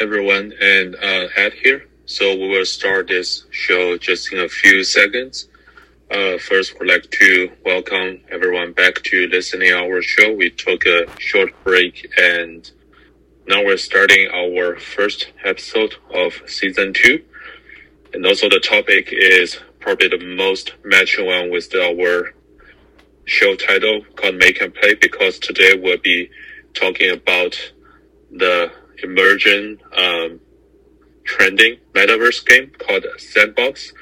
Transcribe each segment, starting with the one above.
everyone, and uh, Ed here. So we will start this show just in a few seconds. Uh, first, we'd like to welcome everyone back to listening our show. We took a short break, and now we're starting our first episode of season two. And also, the topic is probably the most matching one with our show title called Make and Play because today we'll be talking about the emerging um, trending metaverse game called Sandbox,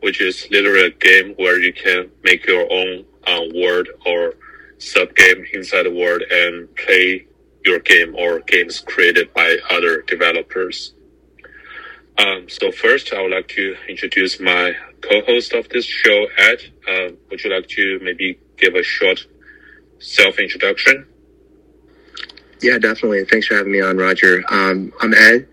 which is literally a game where you can make your own uh, world or sub game inside the world and play your game or games created by other developers. Um, so first, I would like to introduce my co-host of this show, Ed. Uh, would you like to maybe give a short self-introduction? Yeah, definitely. Thanks for having me on, Roger. Um, I'm Ed.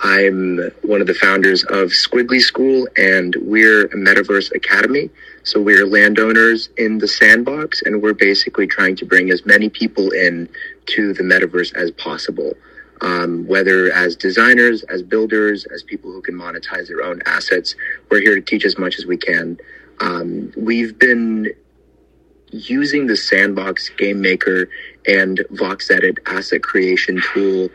I'm one of the founders of Squiggly School, and we're a Metaverse Academy. So we're landowners in the sandbox, and we're basically trying to bring as many people in to the metaverse as possible. Um, whether as designers, as builders, as people who can monetize their own assets, we're here to teach as much as we can. Um, we've been using the Sandbox Game Maker and VoxEdit asset creation tool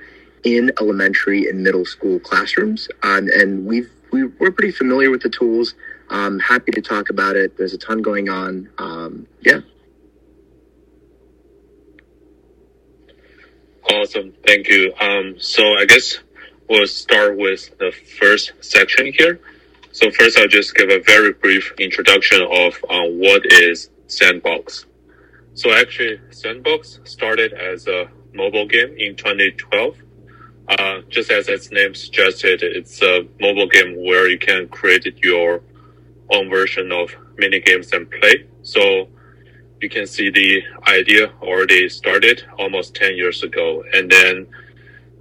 in elementary and middle school classrooms. Um, and we've, we, we're pretty familiar with the tools. I'm happy to talk about it. There's a ton going on. Um, yeah. Awesome. Thank you. Um, so I guess we'll start with the first section here. So first, I'll just give a very brief introduction of uh, what is Sandbox. So actually, Sandbox started as a mobile game in 2012. Uh, just as its name suggested, it's a mobile game where you can create your own version of mini games and play. So you can see the idea already started almost 10 years ago. And then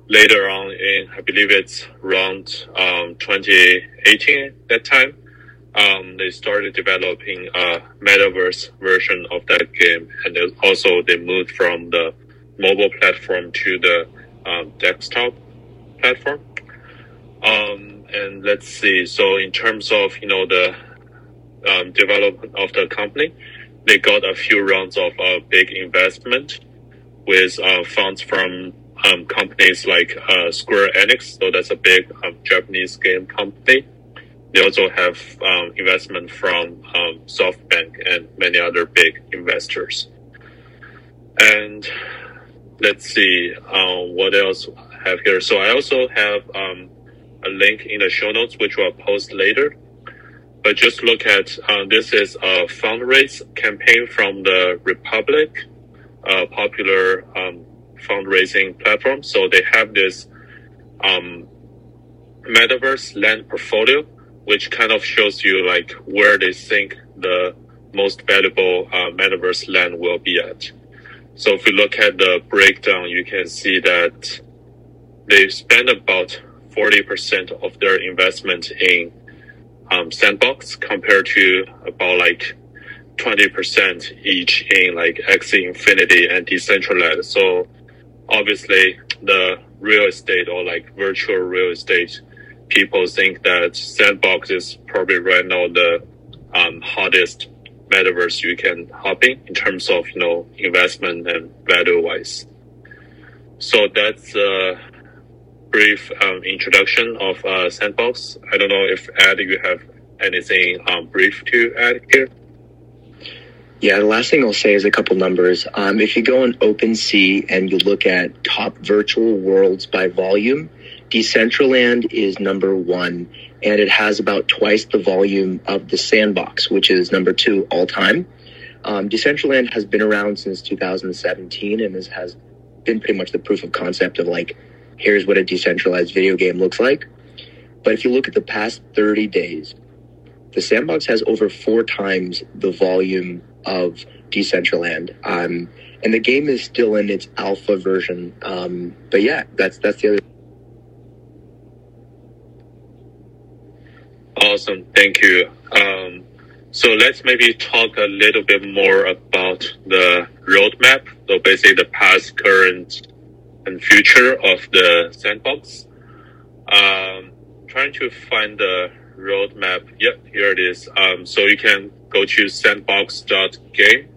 later on in, I believe it's around um, 2018 that time, um, they started developing a metaverse version of that game. And also they moved from the mobile platform to the um, desktop platform. Um, and let's see. So in terms of, you know, the um, development of the company, they got a few rounds of uh, big investment with uh, funds from um, companies like uh, Square Enix. So that's a big um, Japanese game company. They also have um, investment from um, SoftBank and many other big investors. And let's see uh, what else I have here. So I also have um, a link in the show notes, which I'll post later but just look at uh, this is a fundraise campaign from the Republic, a popular um, fundraising platform. So they have this um, metaverse land portfolio, which kind of shows you like where they think the most valuable uh, metaverse land will be at. So if you look at the breakdown, you can see that they spend about 40% of their investment in um, sandbox compared to about like 20% each in like Axie Infinity and Decentraland. So obviously the real estate or like virtual real estate people think that sandbox is probably right now the um, hottest metaverse you can hop in in terms of, you know, investment and value wise. So that's, a brief um, introduction of uh, Sandbox. I don't know if Ed, you have anything um, brief to add here. Yeah, the last thing I'll say is a couple numbers. Um, if you go on OpenSea and you look at top virtual worlds by volume, Decentraland is number one, and it has about twice the volume of the Sandbox, which is number two all time. Um, Decentraland has been around since 2017 and this has been pretty much the proof of concept of like here's what a decentralized video game looks like. But if you look at the past 30 days, the sandbox has over four times the volume of Decentraland. Um, and the game is still in its alpha version. Um, but yeah, that's that's the other. Awesome, thank you. Um, so let's maybe talk a little bit more about the roadmap. So basically, the past, current, and future of the sandbox. Um, trying to find the roadmap. Yep, here it is. Um, so you can go to sandbox.game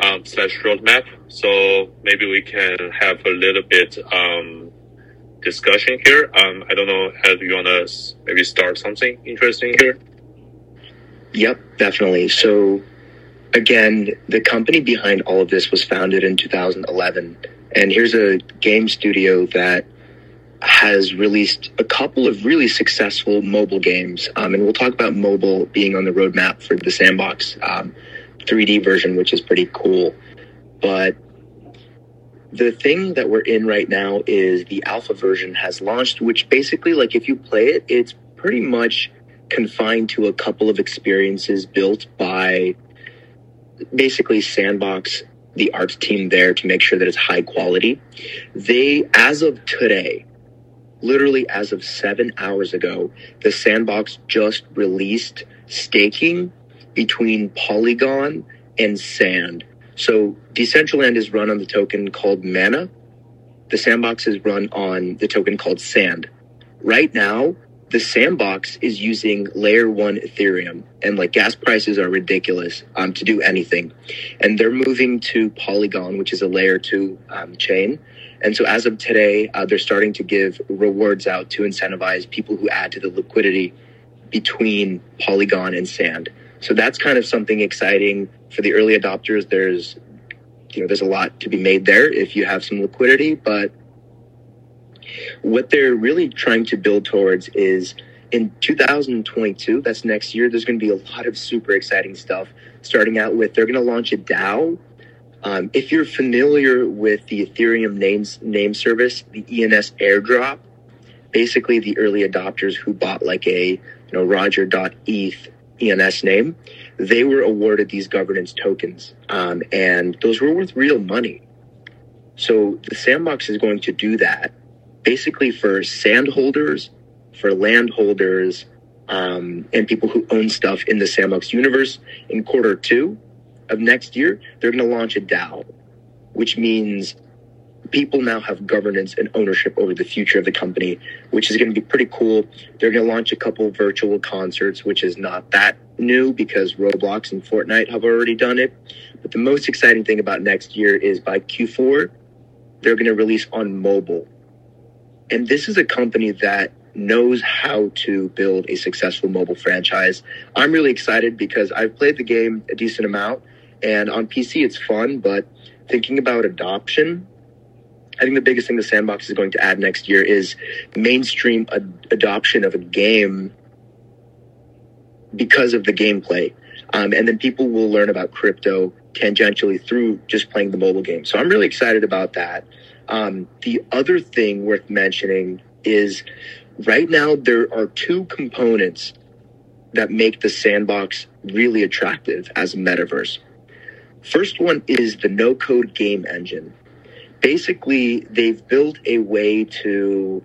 um, slash roadmap. So maybe we can have a little bit um, discussion here. Um, I don't know, Ed, you want to maybe start something interesting here? Yep, definitely. So, again, the company behind all of this was founded in 2011. And here's a game studio that has released a couple of really successful mobile games. Um, and we'll talk about mobile being on the roadmap for the sandbox um, 3D version, which is pretty cool. But the thing that we're in right now is the alpha version has launched, which basically, like, if you play it, it's pretty much confined to a couple of experiences built by basically Sandbox, the arts team there to make sure that it's high quality. They, as of today, literally as of seven hours ago, the Sandbox just released staking between Polygon and Sand. So Decentraland is run on the token called Mana. The Sandbox is run on the token called Sand. Right now, the sandbox is using layer one Ethereum and like gas prices are ridiculous um, to do anything. And they're moving to Polygon, which is a layer two um, chain. And so as of today, uh, they're starting to give rewards out to incentivize people who add to the liquidity between Polygon and Sand. So that's kind of something exciting for the early adopters. There's, you know, there's a lot to be made there if you have some liquidity, but what they're really trying to build towards is in 2022, that's next year, there's going to be a lot of super exciting stuff. Starting out with, they're going to launch a DAO. Um, if you're familiar with the Ethereum names name service, the ENS airdrop, basically the early adopters who bought like a you know Roger.eth ENS name, they were awarded these governance tokens, um, and those were worth real money. So the sandbox is going to do that basically for sand holders, for land holders, um, and people who own stuff in the Sandbox universe. In quarter two of next year, they're going to launch a DAO, which means people now have governance and ownership over the future of the company, which is going to be pretty cool. They're going to launch a couple virtual concerts, which is not that new because Roblox and Fortnite have already done it. But the most exciting thing about next year is by Q4, they're going to release on mobile and this is a company that knows how to build a successful mobile franchise. I'm really excited because I've played the game a decent amount and on PC it's fun, but thinking about adoption, I think the biggest thing the sandbox is going to add next year is mainstream ad- adoption of a game because of the gameplay. Um, and then people will learn about crypto tangentially through just playing the mobile game. So I'm really excited about that. Um, the other thing worth mentioning is right now there are two components that make the sandbox really attractive as a metaverse. First one is the no code game engine. Basically, they've built a way to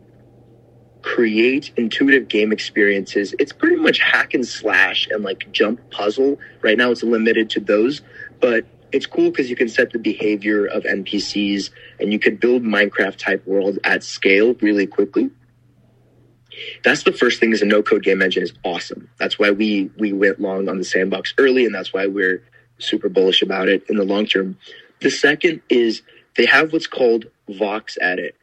create intuitive game experiences. It's pretty much hack and slash and like jump puzzle. Right now, it's limited to those, but it's cool because you can set the behavior of NPCs and you could build Minecraft type world at scale really quickly. That's the first thing is a no code game engine is awesome. That's why we we went long on the sandbox early and that's why we're super bullish about it in the long term. The second is they have what's called VoxEdit.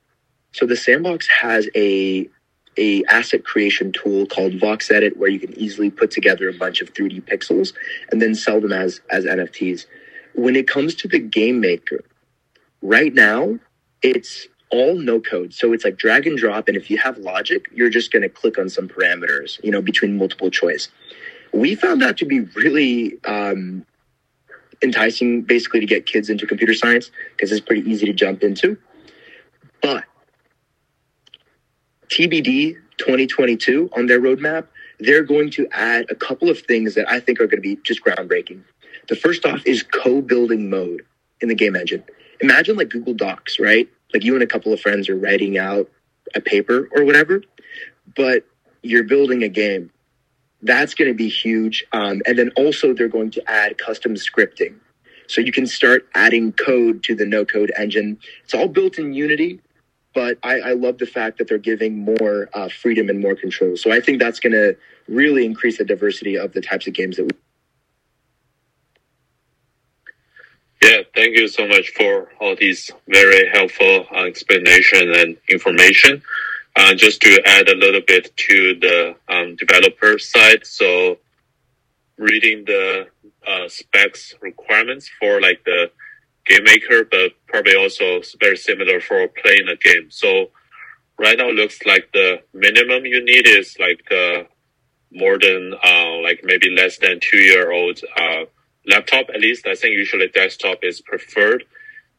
So the sandbox has a a asset creation tool called VoxEdit where you can easily put together a bunch of 3D pixels and then sell them as as NFTs when it comes to the game maker, right now, it's all no code. So it's like drag and drop. And if you have logic, you're just going to click on some parameters, you know, between multiple choice. We found that to be really um, enticing, basically, to get kids into computer science because it's pretty easy to jump into. But TBD 2022 on their roadmap, they're going to add a couple of things that I think are going to be just groundbreaking. The first off is co-building mode in the game engine. Imagine like Google Docs, right? Like you and a couple of friends are writing out a paper or whatever, but you're building a game. That's going to be huge. Um, and then also they're going to add custom scripting. So you can start adding code to the no code engine. It's all built in Unity. but I, I love the fact that they're giving more uh, freedom and more control. So I think that's going to really increase the diversity of the types of games that we. Yeah, thank you so much for all these very helpful explanation and information. Uh, just to add a little bit to the um, developer side, so reading the uh, specs requirements for like the game maker, but probably also very similar for playing a game. So right now, looks like the minimum you need is like uh, more than uh, like maybe less than two year old uh, laptop. At least I think usually desktop is preferred.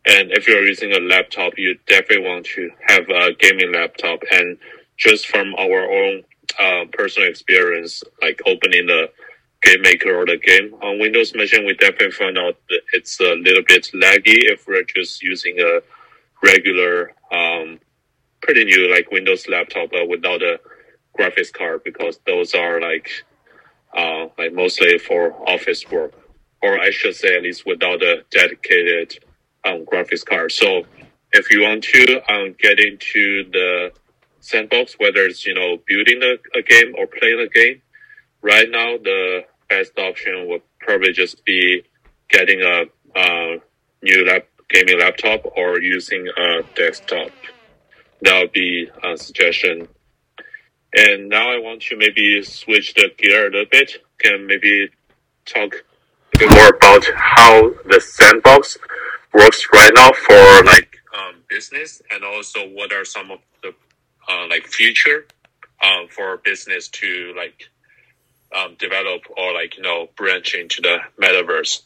And if you're using a laptop, you definitely want to have a gaming laptop. And just from our own uh, personal experience, like opening the game maker or the game on Windows machine, we definitely found out that it's a little bit laggy if we're just using a regular, um, pretty new like Windows laptop but without a graphics card because those are like, uh, like mostly for office work, or I should say at least without a dedicated um, graphics card. So if you want to um, get into the sandbox, whether it's you know building a, a game or playing a game, right now the best option would probably just be getting a, a new lap, gaming laptop or using a desktop. That would be a suggestion. And now I want to maybe switch the gear a little bit. Can maybe talk a bit more about how the sandbox works right now for like um, business, and also what are some of the uh, like future uh, for business to like um, develop or like you know branch into the metaverse.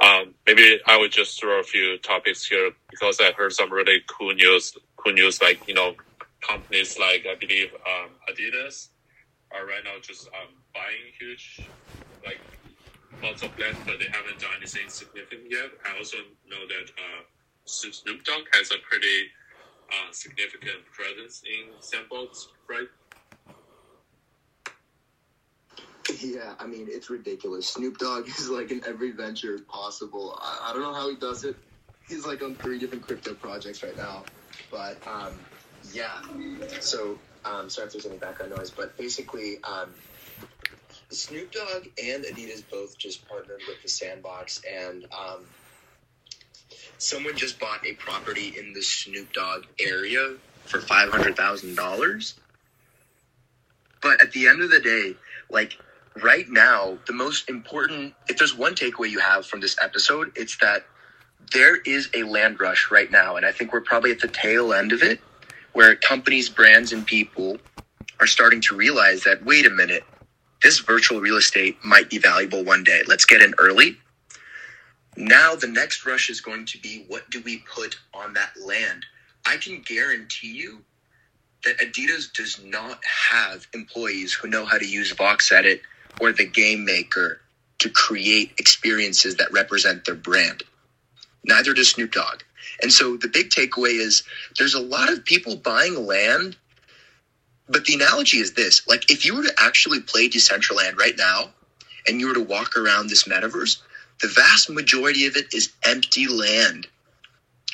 Um, maybe I would just throw a few topics here because I heard some really cool news. Cool news, like you know, companies like I believe um, Adidas are right now just um, buying huge like lots of land, but they haven't done anything significant yet. I also know that uh, Snoop Dogg has a pretty uh, significant presence in Sandbox, right? Yeah, I mean it's ridiculous. Snoop Dogg is like in every venture possible. I, I don't know how he does it. He's like on three different crypto projects right now, but um, yeah. So um, sorry if there's any background noise, but basically, um, Snoop Dogg and Adidas both just partnered with the Sandbox, and um, someone just bought a property in the Snoop Dogg area for five hundred thousand dollars. But at the end of the day, like right now, the most important, if there's one takeaway you have from this episode, it's that there is a land rush right now. And I think we're probably at the tail end of it, where companies, brands, and people are starting to realize that, wait a minute, this virtual real estate might be valuable one day. Let's get in early. Now, the next rush is going to be what do we put on that land? I can guarantee you that Adidas does not have employees who know how to use VoxEdit or the game maker to create experiences that represent their brand. Neither does Snoop Dogg. And so the big takeaway is there's a lot of people buying land. But the analogy is this like, if you were to actually play Decentraland right now and you were to walk around this metaverse, the vast majority of it is empty land.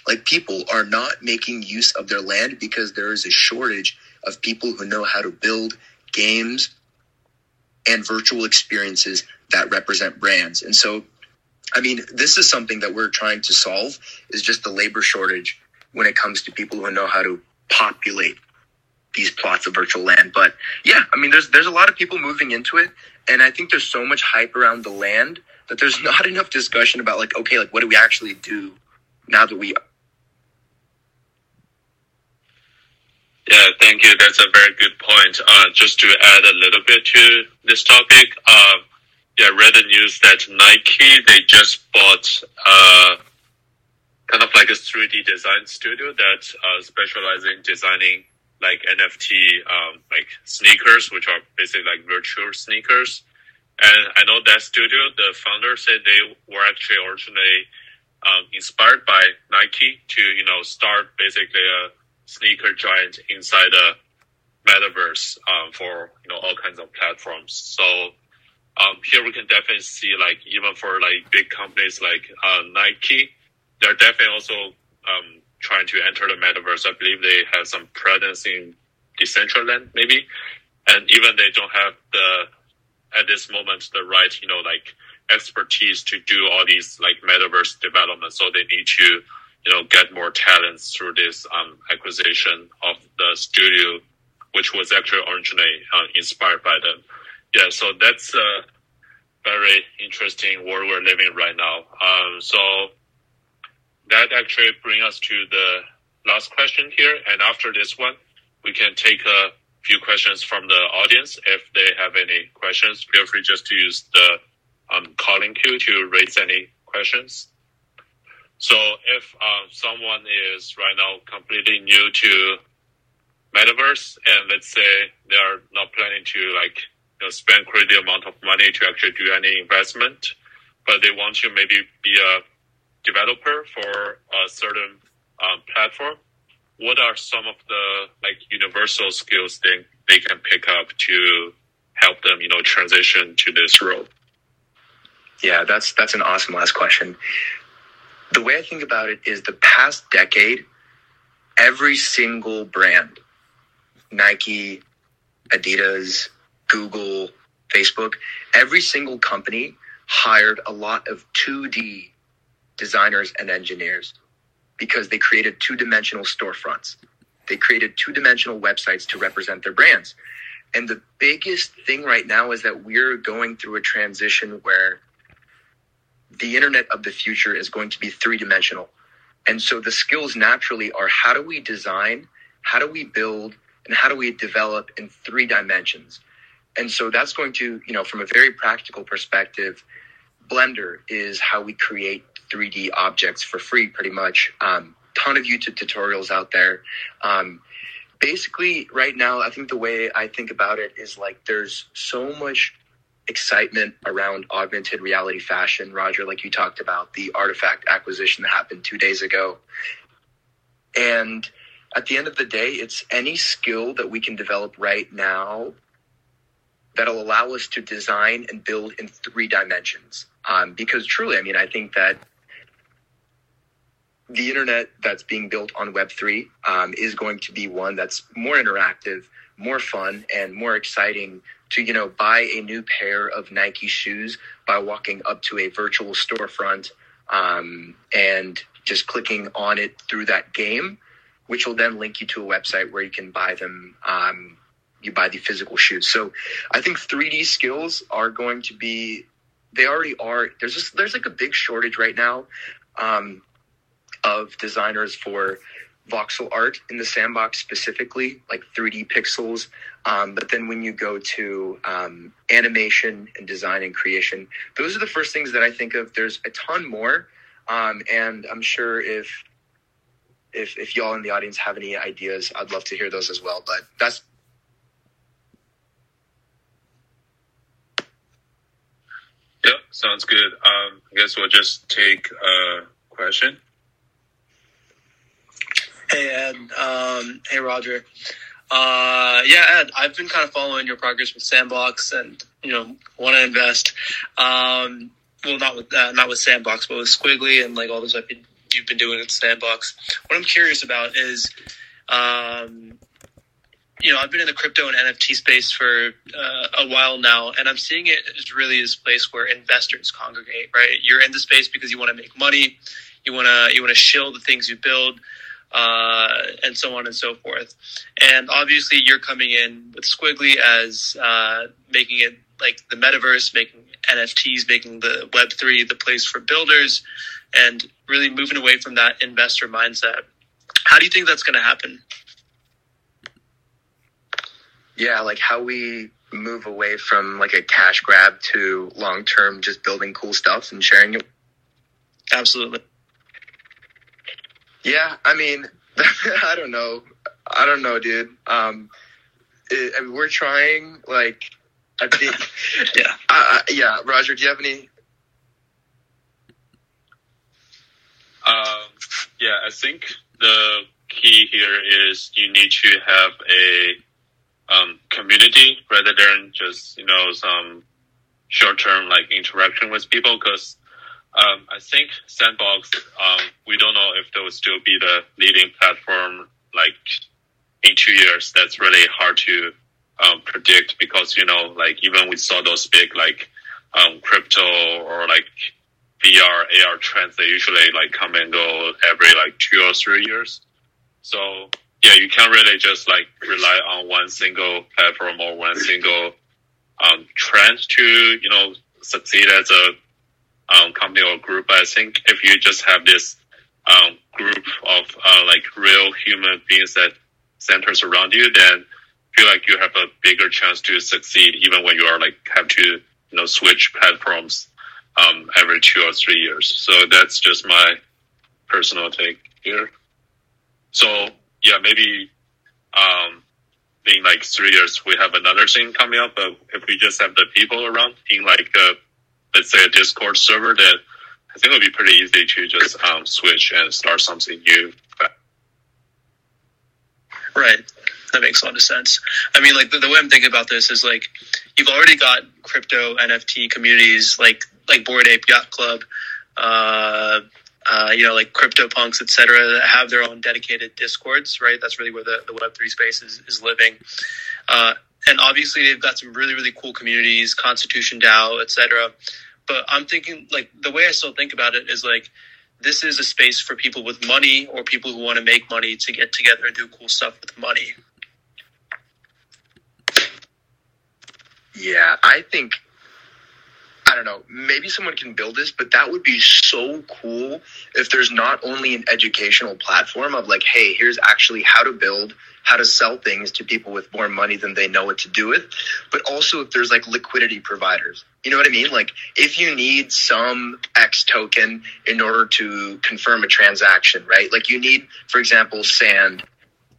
Like, people are not making use of their land because there is a shortage of people who know how to build games and virtual experiences that represent brands. And so, I mean, this is something that we're trying to solve is just the labor shortage when it comes to people who know how to populate these plots of virtual land. But yeah, I mean, there's there's a lot of people moving into it, and I think there's so much hype around the land that there's not enough discussion about like, okay, like what do we actually do now that we Yeah, thank you. That's a very good point. Uh, just to add a little bit to this topic, uh, yeah, I read the news that Nike they just bought uh, kind of like a 3D design studio that uh, specializes in designing like NFT um, like sneakers, which are basically like virtual sneakers. And I know that studio, the founder said they were actually originally um, inspired by Nike to you know start basically a sneaker giant inside the metaverse um, for you know all kinds of platforms. So um, here we can definitely see like even for like big companies like uh, Nike, they're definitely also um, trying to enter the metaverse. I believe they have some presence in Decentraland, maybe, and even they don't have the at this moment the right, you know, like expertise to do all these like metaverse development. So they need to, you know, get more talents through this um, acquisition of the studio, which was actually originally uh, inspired by them. Yeah, so that's a very interesting world we're living right now. Um, so that actually brings us to the last question here. And after this one, we can take a few questions from the audience. If they have any questions, feel free just to use the um, calling queue to raise any questions. So if um, someone is right now completely new to metaverse and let's say they are not planning to like you know, spend crazy amount of money to actually do any investment, but they want to maybe be a developer for a certain um, platform, what are some of the like universal skills they, they can pick up to help them, you know, transition to this role? Yeah, that's that's an awesome last question. The way I think about it is the past decade, every single brand, Nike, Adidas, Google, Facebook, every single company hired a lot of 2D designers and engineers because they created two dimensional storefronts. They created two dimensional websites to represent their brands. And the biggest thing right now is that we're going through a transition where the internet of the future is going to be three dimensional. And so the skills naturally are how do we design, how do we build, and how do we develop in three dimensions? And so that's going to, you know, from a very practical perspective, Blender is how we create 3D objects for free, pretty much. Um, ton of YouTube tutorials out there. Um, basically, right now, I think the way I think about it is like there's so much excitement around augmented reality fashion. Roger, like you talked about, the RTFKT acquisition that happened two days ago. And at the end of the day, it's any skill that we can develop right now that'll allow us to design and build in three dimensions. Um, because truly, I mean, I think that the internet that's being built on Web3 um, is going to be one that's more interactive, more fun, and more exciting to, you know, buy a new pair of Nike shoes by walking up to a virtual storefront um, and just clicking on it through that game, which will then link you to a website where you can buy them. Um, you buy the physical shoes. So I think 3D skills are going to be, they already are. There's just, there's like a big shortage right now. Um, of designers for voxel art in the sandbox specifically, like 3D pixels. Um, but then when you go to um, animation and design and creation, those are the first things that I think of. There's a ton more, um, and I'm sure if if if y'all in the audience have any ideas, I'd love to hear those as well. But that's Yep, sounds good. Um, I guess we'll just take a question. Hey Ed, um, hey Roger. Uh, yeah, Ed, I've been kind of following your progress with Sandbox, and you know, want to invest. Um, well, not with uh, not with Sandbox, but with Skwigly and like all those I've you've been doing at Sandbox. What I'm curious about is, um, you know, I've been in the crypto and NFT space for uh, a while now, and I'm seeing it as really this place where investors congregate. Right, you're in the space because you want to make money, you want to you want to shill the things you build uh, and so on and so forth. And obviously, you're coming in with Skwigly as uh, making it like the metaverse, making NFTs, making the Web3 the place for builders, and really moving away from that investor mindset. How do you think that's going to happen? Yeah, like how we move away from like a cash grab to long term just building cool stuff and sharing it. Absolutely. Yeah, I mean, I don't know. I don't know, dude. Um, it, I mean, we're trying. Like, I think. yeah. Uh, yeah, Roger. Do you have any? Um, yeah, I think the key here is you need to have a um, community rather than just you know some short term like interaction with people because Um, I think Sandbox. Um, we don't know if they will still be the leading platform like in two years. That's really hard to um, predict because you know, like even we saw those big like um, crypto or like VR, AR trends. They usually like come and go every like two or three years. So yeah, you can't really just like rely on one single platform or one single um, trend to you know succeed as a um, company or group. But I think if you just have this um, group of uh, like real human beings that centers around you, then feel like you have a bigger chance to succeed even when you are like have to you know switch platforms um, every two or three years. So that's just my personal take here. So yeah, maybe um, in like three years we have another thing coming up. But if we just have the people around in like a, let's say a Discord server, then I think it would be pretty easy to just um, switch and start something new. Right. That makes a lot of sense. I mean, like the, the way I'm thinking about this is like you've already got crypto NFT communities like like Bored Ape Yacht Club, uh, uh, you know, like CryptoPunks, et cetera, that have their own dedicated discords, right? That's really where the, the Web3 space is, is living. Uh, and obviously they've got some really, really cool communities, Constitution DAO, et cetera. But I'm thinking like the way I still think about it is like, this is a space for people with money or people who want to make money to get together and do cool stuff with money. Yeah, I think I don't know, maybe someone can build this, but that would be so cool if there's not only an educational platform of like, hey, here's actually how to build, how to sell things to people with more money than they know what to do with, but also if there's like liquidity providers. You know what I mean? Like if you need some X token in order to confirm a transaction, right? Like you need, for example, sand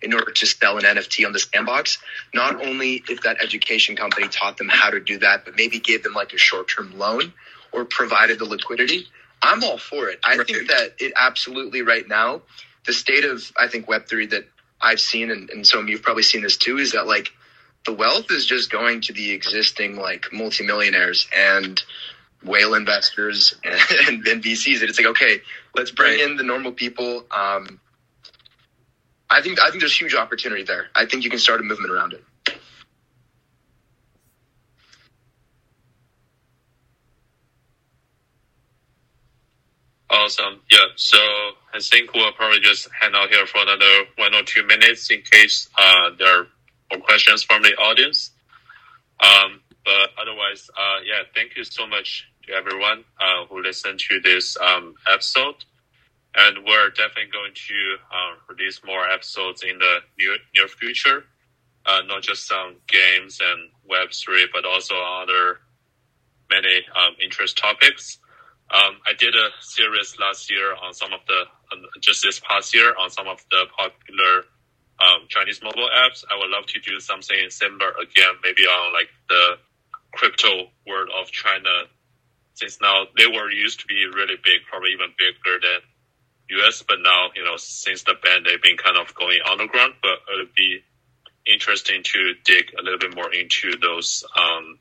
in order to sell an NFT on the sandbox. Not only if that education company taught them how to do that, but maybe gave them like a short term loan or provided the liquidity. I'm all for it. I right. think that it absolutely right now, the state of I think Web3 that I've seen and, and some of you've probably seen this too, is that like the wealth is just going to the existing like multimillionaires and whale investors and, and, VCs. And it's like, okay, let's bring right. in the normal people. Um, I think I think there's huge opportunity there. I think you can start a movement around it. Awesome. Yeah. So I think we'll probably just hang out here for another one or two minutes in case uh, there are more questions from the audience. Um, but otherwise, uh, yeah, thank you so much to everyone uh, who listened to this um, episode and we're definitely going to uh, release more episodes in the near, near future. Uh, not just some games and Web3, but also other many um, interest topics. Um, I did a series last year on some of the, just this past year on some of the popular um, Chinese mobile apps. I would love to do something similar again, maybe on like the crypto world of China, since now they were used to be really big, probably even bigger than US, but now, you know, since the ban, they've been kind of going underground, but it'd be interesting to dig a little bit more into those, um,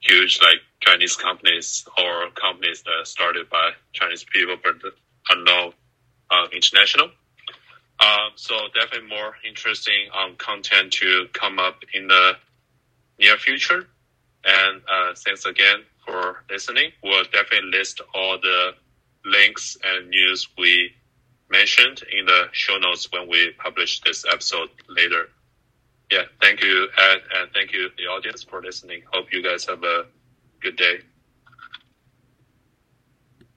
huge like Chinese companies or companies that are started by Chinese people, but are now, uh, international. Um, so definitely more interesting, um, content to come up in the near future. And, uh, thanks again for listening. We'll definitely list all the links and news we mentioned in the show notes when we publish this episode later. Yeah, thank you, Ed, and thank you, the audience, for listening. Hope you guys have a good day.